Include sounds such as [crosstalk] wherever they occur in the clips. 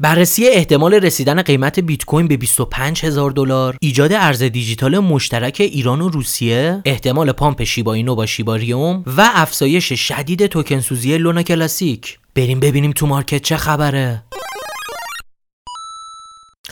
بررسی احتمال رسیدن قیمت بیت کوین به 25 هزار دلار، ایجاد ارز دیجیتال مشترک ایران و روسیه، احتمال pump شیبا اینو با شیباریوم و افزایش شدید توکن سوزی لونا کلاسیک. بریم ببینیم تو مارکت چه خبره.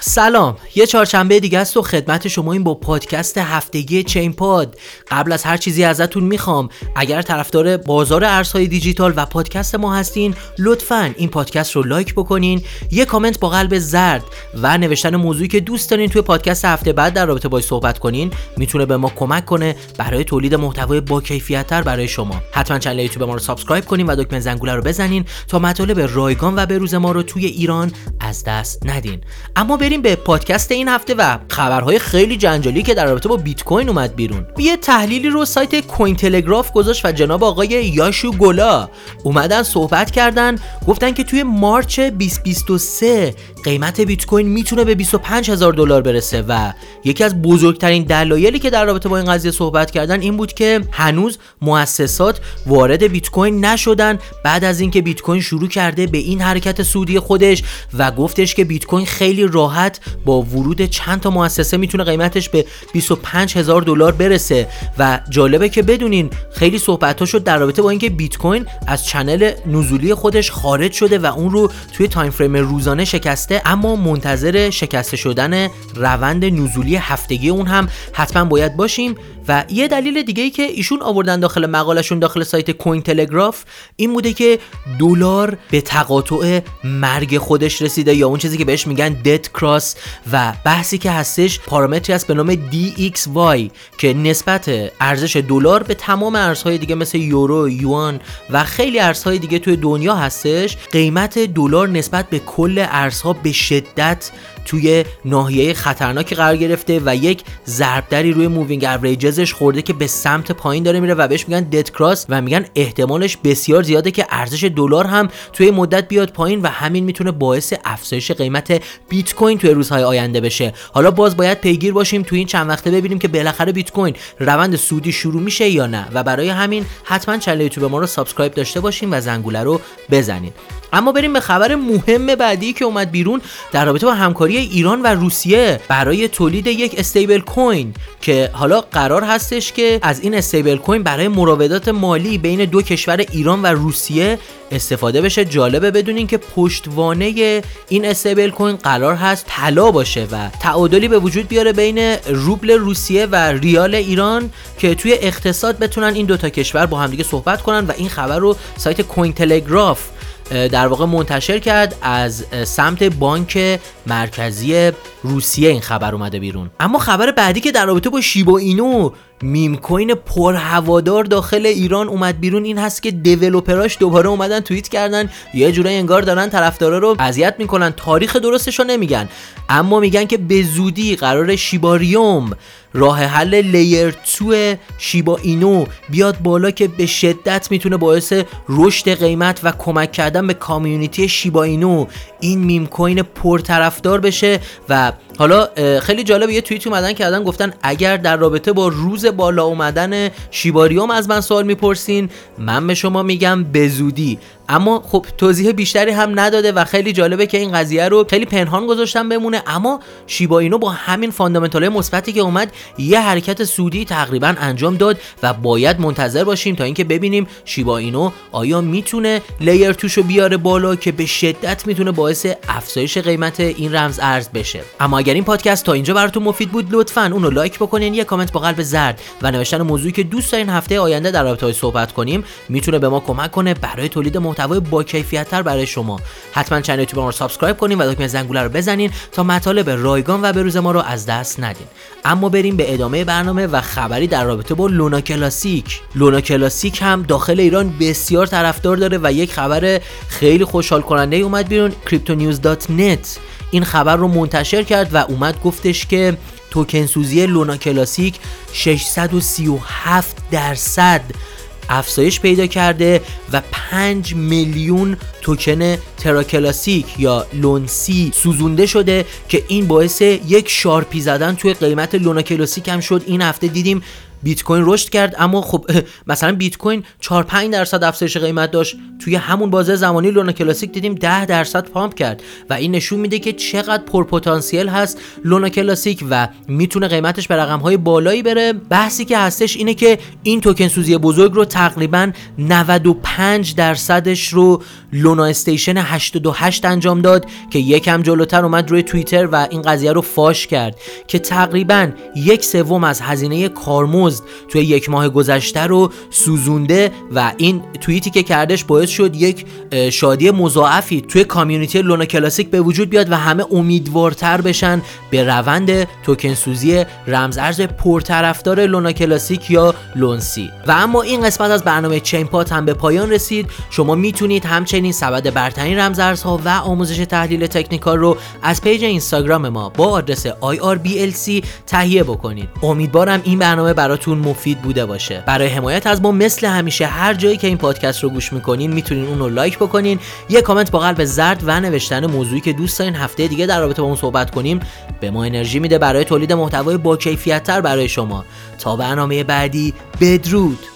سلام. یه چهارشنبه دیگه است و خدمت شما اینم با پادکست هفتگی چین‌پاد قبل از هر چیزی ازتون می‌خوام اگر طرفدار بازار ارزهای دیجیتال و پادکست ما هستین لطفا این پادکست رو لایک بکنین. یه کامنت با قلب زرد و نوشتن موضوعی که دوست دارین توی پادکست هفته بعد در رابطه باش صحبت کنین می‌تونه به ما کمک کنه برای تولید محتوای با کیفیت تر برای شما. حتما channel یوتیوب ما رو subscribe کنین و دکمه زنگوله رو بزنین تا مطالب رایگان و بروز ما رو توی این رابطه از دست ندین. اما بریم به پادکست این هفته و خبرهای خیلی جنجالی که در رابطه با بیت کوین اومد بیرون. یه تحلیلی رو سایت کوین تلگراف گذاشت و جناب آقای یاشو گلا. اومدن صحبت کردن گفتن که توی مارچ 2023 قیمت بیت کوین می‌تونه به 25 هزار دلار برسه و یکی از بزرگترین دلایلی که در رابطه با این قضیه صحبت کردن این بود که هنوز مؤسسات وارد بیت کوین نشدن بعد از اینکه بیت کوین شروع کرده به این حرکت سودی خودش و گفتش که بیت کوین خیلی راحت با ورود چند تا مؤسسه می‌تونه قیمتش به 25 هزار دلار برسه و جالبه که بدونین خیلی صحبت شد در رابطه با اینکه بیت کوین از channel نزولی خودش خارج شده و اون رو توی time frame روزانه شکسته اما منتظر شکسته شدن روند نزولی هفتگی اون هم حتما باید باشیم. و یه دلیل دیگه ای که ایشون آوردن داخل مقالشون داخل سایت کوین تلگراف این بوده که دلار به تقاطع مرگ خودش رسیده یا اون چیزی که بهش میگن death cross و بحثی که هستش پارامتری است به نام DXY که نسبت ارزش دلار به تمام ارزهای دیگه مثل یورو، یوان و خیلی ارزهای دیگه توی دنیا هستش قیمت دلار نسبت به کل ارزها به شدت توی ناحیه خطرناکی قرار گرفته و یک ضربدری روی moving average زش خورده که به سمت پایین داره میره و بهش میگن death cross و میگن احتمالش بسیار زیاده که ارزش دلار هم توی مدت بیاد پایین و همین می‌تونه باعث افزایش قیمت بیت کوین توی روزهای آینده بشه. حالا باز باید پیگیر باشیم توی این چند وقته ببینیم که بالاخره بیت کوین روند صعودی شروع میشه یا نه. و برای همین حتما channel یوتیوب ما رو subscribe داشته باشیم و زنگوله رو بزنید اما بریم به خبر مهم بعدی که اومد بیرون در رابطه با همکاری ایران و روسیه برای تولید یک stable coin که حالا قرار هستش که از این stable coin برای مراودات مالی بین دو کشور ایران و روسیه استفاده بشه جالبه بدونین که پشتوانه این استیبل کوین قرار هست طلا باشه و تعادلی به وجود بیاره بین روبل روسیه و ریال ایران که توی اقتصاد بتونن این دوتا کشور با همدیگه صحبت کنن و این خبر رو سایت کوین تلگراف در واقع منتشر کرد از سمت بانک مرکزی روسیه این خبر اومده بیرون. اما خبر بعدی که در رابطه با شیبا اینو میم کوین پر هوادار داخل ایران اومد بیرون. این هست که دیولپراش دوباره اومدن توییت کردن. یه جورایی انگار دارن طرفدارا رو اذیت می‌کنن. تاریخ درستش رو نمیگن. اما میگن که به زودی قرار شیباریوم راه حل لیر 2 شیبا اینو بیاد بالا که به شدت می‌تونه باعث رشد قیمت و کمک کردن به کامیونیتی شیبا اینو. این میم کوین پرطرفدار بشه و حالا خیلی جالب یه توییت اومدن کردن گفتن اگر در رابطه با روز بالا اومدن شیباریوم از من سوال می‌پرسین من به شما میگم به زودی. اما خب توضیح بیشتری هم نداده و خیلی جالبه که این قضیه رو خیلی پنهان گذاشتن بمونه. اما شیبا اینو با همین fundamental مثبتی که اومد یه حرکت صعودی تقریبا انجام داد و باید منتظر باشیم تا اینکه ببینیم شیبا اینو آیا می‌تونه layer two شو بیاره بالا که به شدت می‌تونه باعث افزایش قیمت این رمز ارز بشه. اما اگر این پادکست تا اینجا براتون مفید بود لطفا اونو like بکنین یه کامنت با قلب زرد و نوشتن موضوعی که دوست دارین هفته آینده در رابطه صحبت کنیم می‌تونه به ما کمک کنه برای تولید محتوای با کیفیت تر برای شما. حتما channel یوتیوب ما رو subscribe کنین و دکمه زنگوله رو بزنین تا مطالب رایگان و بروز ما رو از دست ندین. اما بریم به ادامه برنامه و خبری در رابطه با لونا کلاسیک. لونا کلاسیک هم داخل ایران بسیار طرفدار داره و یک خبر خیلی خوشحال کننده اومد بیرون cryptonews.net این خبر رو منتشر کرد و اومد گفتش که توکن سوزی لونا کلاسیک 637 درصد افزایش پیدا کرده و 5 میلیون توکن ترا کلاسیک یا لونسی سوزونده شده که این باعث یک sharp ی زدن توی قیمت لونا کلاسیک هم شد. این هفته دیدیم بیت کوین رشد کرد اما خب [laughs] مثلا بیت کوین 4 5 درصد افزایش قیمت داشت. توی همون بازه زمانی لونا کلاسیک دیدیم 10 درصد pump کرد و این نشون میده که چقدر پرپتانسیل هست لونا کلاسیک و می‌تونه قیمتش به رقم های بالایی بره. بحثی که هستش اینه که این توکن سوزی بزرگ رو تقریبا 95 درصدش رو لونا استیشن 88 انجام داد که یکم جلوتر اومد روی توییتر و این قضیه رو فاش کرد که تقریبا یک سوم از هزینه کارمزد توی یک ماه گذشته رو سوزونده و این توییتی که کردش باعث شد یک شادی مضاعفی توی community لونا کلاسیک به وجود بیاد و همه امیدوارتر بشن به روند توکن سوزی رمز ارز پرطرفدار لونا کلاسیک یا لونسی و اما این قسمت از برنامه چین پات هم به پایان رسید. شما می‌تونید همچنین سبد برترین رمز ارزها و آموزش تحلیل technical رو از page اینستاگرام ما با آدرس IRBLC تهیه بکنید. امیدوارم این برنامه براتون مفید بوده باشه. برای حمایت از ما مثل همیشه هر جایی که این پادکست رو گوش می‌کنین می‌تونین اون رو like بکنین. یه کامنت با قلب زرد و نوشتن موضوعی که دوست دارین هفته دیگه در رابطه با اون صحبت کنیم به ما انرژی میده برای تولید محتوای با تر برای شما. تا برنامه بعدی بدرود!